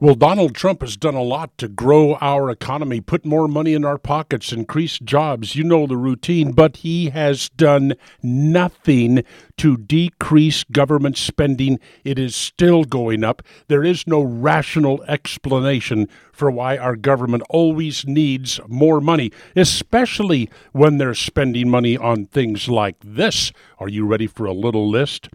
Well, Donald Trump has done a lot to grow our economy, put more money in our pockets, increase jobs. You know the routine, but he has done nothing to decrease government spending. It is still going up. There is no rational explanation for why our government always needs more money, especially when they're spending money on things like this. Are you ready for a little list?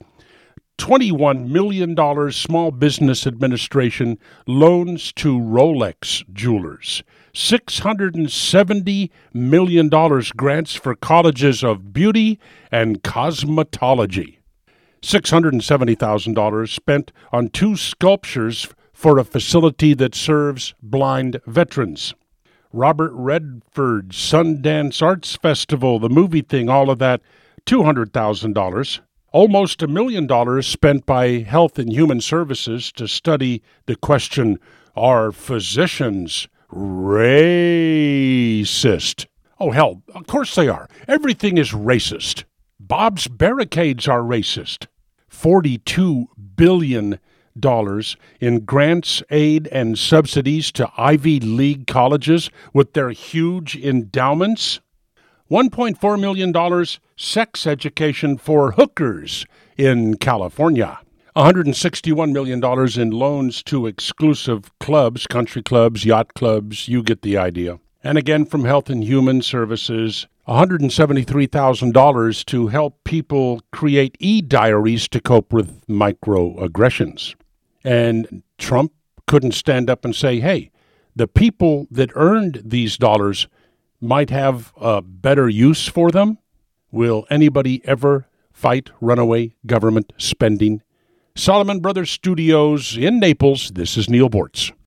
$21 million Small Business Administration loans to Rolex jewelers. $670 million grants for colleges of beauty and cosmetology. $670,000 spent on two sculptures for a facility that serves blind veterans. Robert Redford's Sundance Arts Festival, the movie thing, all of that, $200,000 almost a million dollars spent by Health and Human Services to study the question Are physicians racist? Oh, hell, of course they are. Everything is racist. Bob's barricades are racist. $42 billion in grants, aid, and subsidies to Ivy League colleges with their huge endowments. $1.4 million sex education for hookers in California. $161 million in loans to exclusive clubs, country clubs, yacht clubs, you get the idea. And again from Health and Human Services, $173,000 to help people create e diaries to cope with microaggressions. And Trump couldn't stand up and say, hey, the people that earned these dollars might have a better use for them? Will anybody ever fight runaway government spending? Solomon Brothers Studios in Naples, this is Neal Boortz.